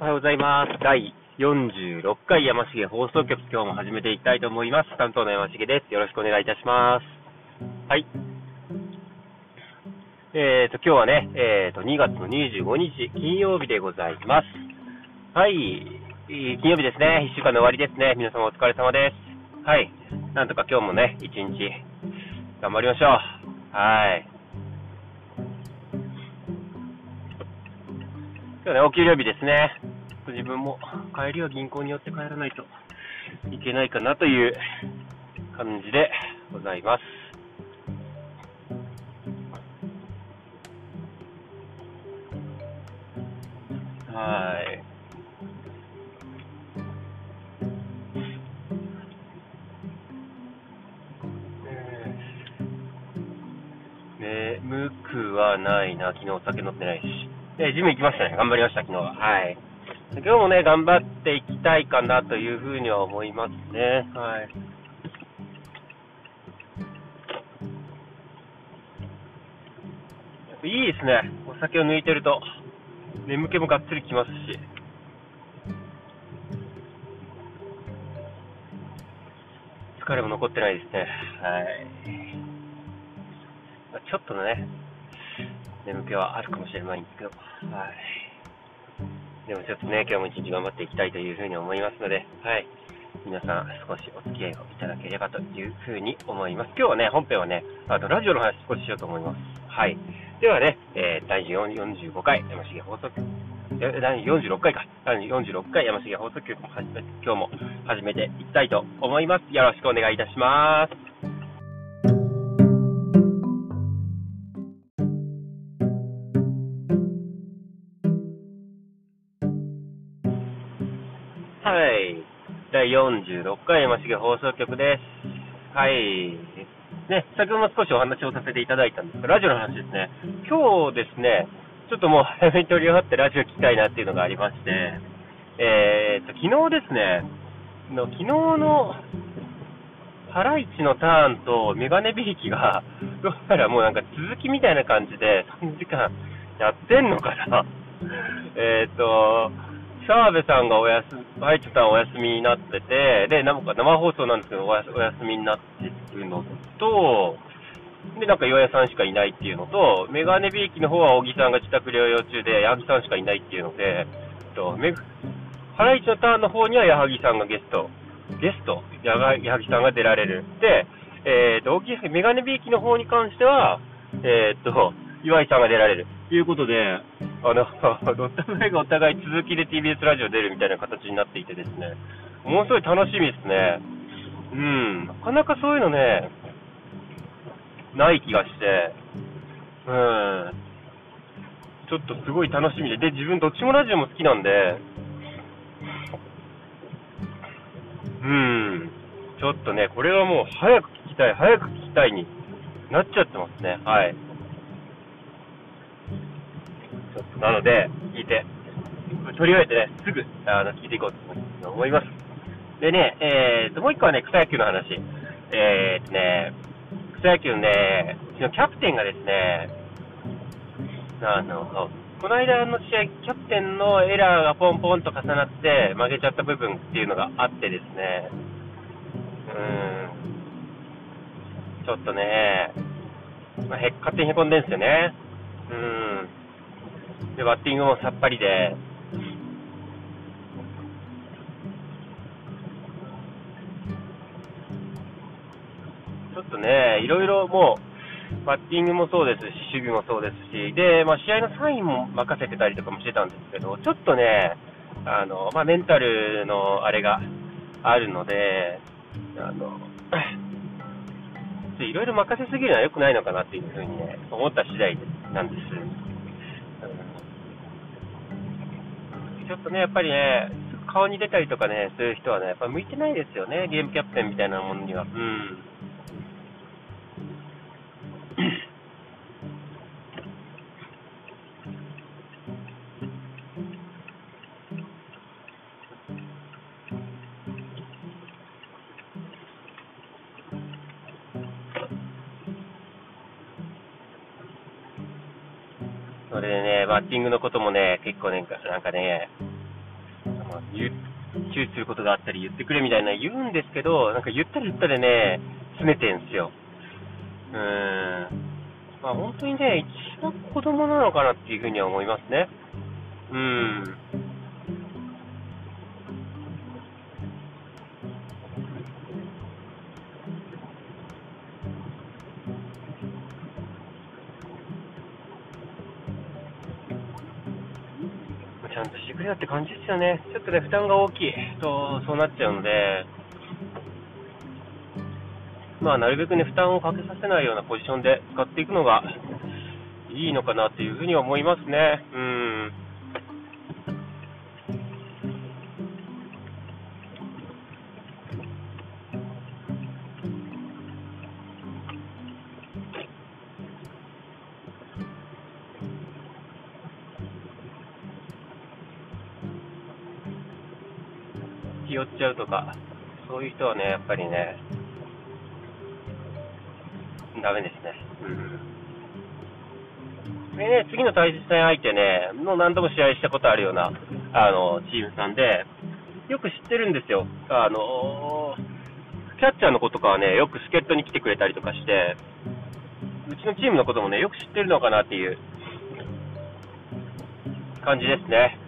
おはようございます。第46回山重放送局、今日も始めていきたいと思います。担当の山重です。よろしくお願いいたします。はい。えーと、今日はね、えーと、2月の25日、金曜日でございます。はい。金曜日ですね。1週間の終わりですね。皆様お疲れ様です。はい。なんとか今日もね、1日、頑張りましょう。はい。今日ね、お給料日ですね。自分も帰りは銀行に寄って帰らないといけないかなという感じでございます。はい。眠くはないな、昨日お酒飲ってないし。で、ジム行きましたね。頑張りました、昨日は。はい。今日もね、頑張っていきたいかなというふうには思いますね。はい。いいですね。お酒を抜いてると、眠気もがっつりきますし。疲れも残ってないですね。はい。ちょっとね、眠気はあるかもしれないんですけど、はい。でもちょっとね、今日も一日頑張っていきたいというふうに思いますので、はい。皆さん少しお付き合いをいただければというふうに思います。今日はね、本編はね、あとラジオの話少ししようと思います。はい。ではね、えー、第45回山重放送局、第46回か、第46回山重放送局も始め、今日も始めていきたいと思います。よろしくお願いいたします。46回山重放送局です。はい。ね、先ほども少しお話をさせていただいたんですが、ラジオの話ですね。今日ですね、ちょっともう早めに取り終わってラジオ聞きたいなっていうのがありまして、えーと、昨日ですね、の昨日のハライチのターンとメガネビーキが、どうやらもうなんか続きみたいな感じで3時間やってんのかな。えっと、澤部さんがおやす、ハイチさんお休みになってて、で、なんか生放送なんですけどおやお休みになってるのと、で、なんか岩屋さんしかいないっていうのと、メガネビーキの方は小木さんが自宅療養中で、矢作さんしかいないっていうので、とメハライチのターンの方には矢作さんがゲスト、ゲスト、矢作さんが出られる。で、えっ、と、大きいメガネビーキの方に関しては、えっ、と、岩井さんが出られる。ということで、あの、ロッタブレがお互い続きで TBS ラジオ出るみたいな形になっていてですね、ものすごい楽しみですね。うん、なかなかそういうのね、ない気がして、うん、ちょっとすごい楽しみで、で、自分どっちもラジオも好きなんで、うん、ちょっとね、これはもう早く聞きたい、早く聞きたいになっちゃってますね。はい。なので、聞いて、とりあえずね、すぐあの聞いていこうと思います。でね、えーと、もう一個はね、草野球の話。えーとね、草野球のね、うちのキャプテンがですね、あの、この間の試合、キャプテンのエラーがポンポンと重なって曲げちゃった部分っていうのがあってですね、うーん、ちょっとね、まあ、へ勝手にへこんでるんですよね。うん。で、バッティングもさっぱりで、ちょっとね、いろいろもう、バッティングもそうですし、守備もそうですし、で、まあ、試合のサインも任せてたりとかもしてたんですけど、ちょっとね、あの、まあ、メンタルのあれがあるので、あの、いろいろ任せすぎるのは良くないのかなっていうふうにね、思った次第なんです。ちょっとね、やっぱりね、顔に出たりとかね、そういう人はね、やっぱ向いてないですよね、ゲームキャプテンみたいなものには。うん。バッティングのこともね、結構ね、なんかね、言注意することがあったり言ってくれみたいな言うんですけど、なんか言ったら言ったでね、詰めてんすよ。うーん。まあ本当にね、一番子供なのかなっていうふうには思いますね。うん。ゃんとしてくれよって感じですよね。ちょっとね、負担が大きいと、そうなっちゃうので、まあ、なるべくね、負担をかけさせないようなポジションで使っていくのがいいのかなっていうふうに思いますね。うん。気負っちゃうとか、そういう人はね、やっぱりね、ダメですね。うん。でね、次の対戦相手ね、もう何度も試合したことあるような、あの、チームさんで、よく知ってるんですよ。あのキャッチャーの子とかはね、よく助っ人に来てくれたりとかして、うちのチームのこともね、よく知ってるのかなっていう感じですね。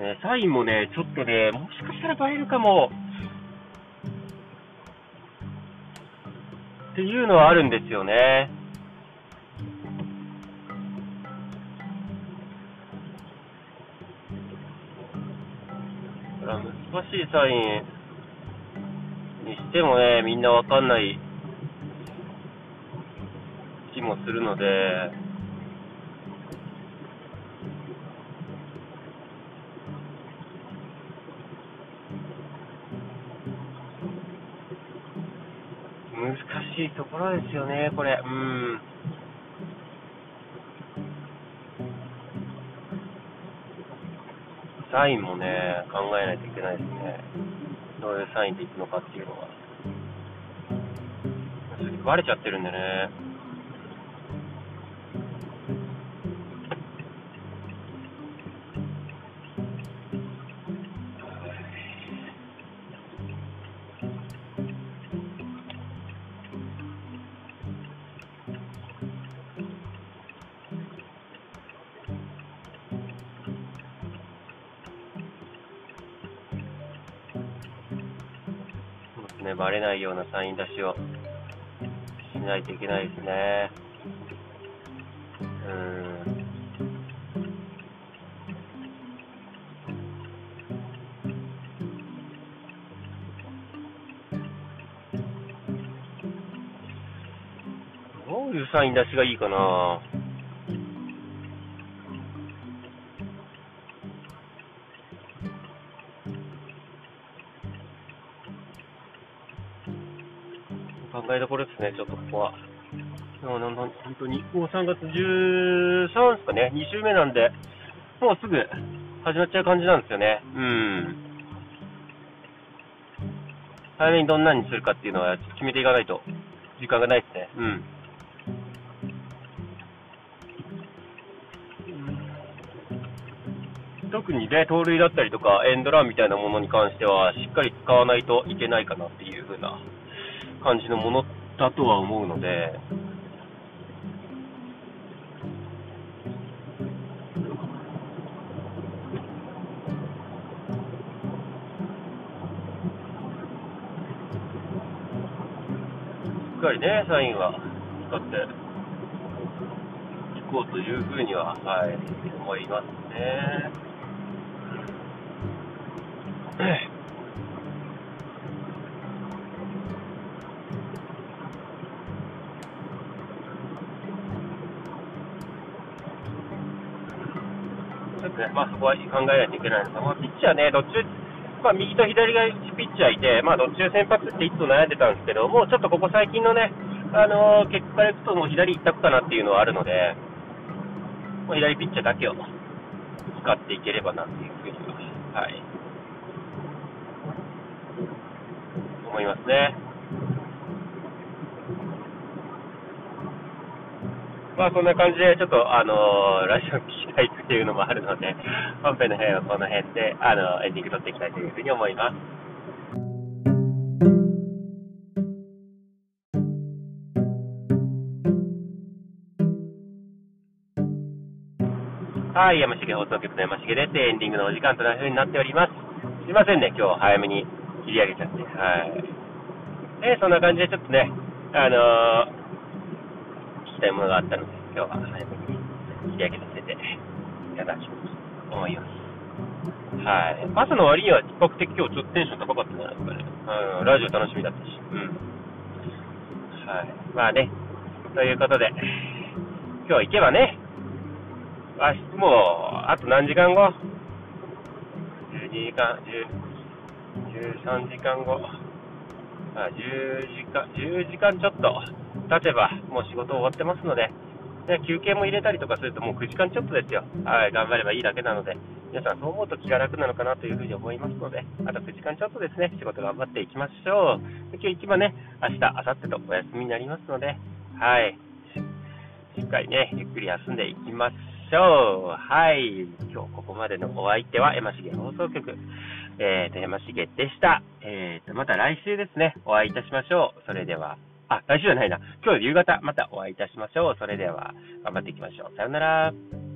えサインもね、ちょっとね、もしかしたら映えるかも。っていうのはあるんですよね。難しいサインにしてもね、みんなわかんない気もするので、難しいところですよね、これ。うん。サインもね、考えないといけないですね。どういうサインでいくのかっていうのは。バレちゃってるんでね。ね、バレないようなサイン出しをしないといけないですね。うん。どういうサイン出しがいいかな？考えどころですね、ちょっとここは。なん本当に、もう3月13ですかね、2週目なんで、もうすぐ始まっちゃう感じなんですよね。うん。早めにどんなにするかっていうのは決めていかないと、時間がないですね。うん。特にね、盗塁だったりとか、エンドランみたいなものに関しては、しっかり使わないといけないかなっていう風な感じのものだとは思うので、しっかりね、サインは使っていこうというふうには、はい、思いますね。ね、まあ、そこは考えないといけないので、まあ、ピッチャーね、どっちまあ、右と左がピッチャーいて、まあ、どっちが先発っていつも悩んでたんですけど、もうちょっとここ最近のね、あのー、結果からいくと、もう左一択かなっていうのはあるので、もう左ピッチャーだけを使っていければなっていうふうに、はい、思いますね。まあそんな感じで、ちょっとあの、ラジオ聞きたいっていうのもあるので、本編の辺はこの辺で、あの、エンディング撮っていきたいというふうに思います。はい、山重放送局の山重です。エンディングのお時間というふうになっております。すいませんね、今日早めに切り上げちゃって。はい。えそんな感じでちょっとね、あのーきたいものがあったので、今日は早めに切り上げさせていただきます思います。はい。朝の割には比較的今日ちょっとテンション高かったんじゃないですかね。うん、ラジオ楽しみだったし。うん。はい。まあね、ということで、今日行けばね、あもう、あと何時間後 ?12 時間、10、13時間後。あ10時間、10時間ちょっと経てば、もう仕事終わってますので、ね、休憩も入れたりとかするともう9時間ちょっとですよ。はい、頑張ればいいだけなので、皆さんそう思うと気が楽なのかなというふうに思いますので、あと9時間ちょっとですね、仕事頑張っていきましょう。今日一番ね、明日、明後日とお休みになりますので、はい、しっかりね、ゆっくり休んでいきましょう。はい、今日ここまでのお相手は山重放送局。えーと、山重でした。えーと、また来週ですね、お会いいたしましょう。それでは。あ、来週じゃないな。今日夕方またお会いいたしましょう。それでは、頑張っていきましょう。さよなら。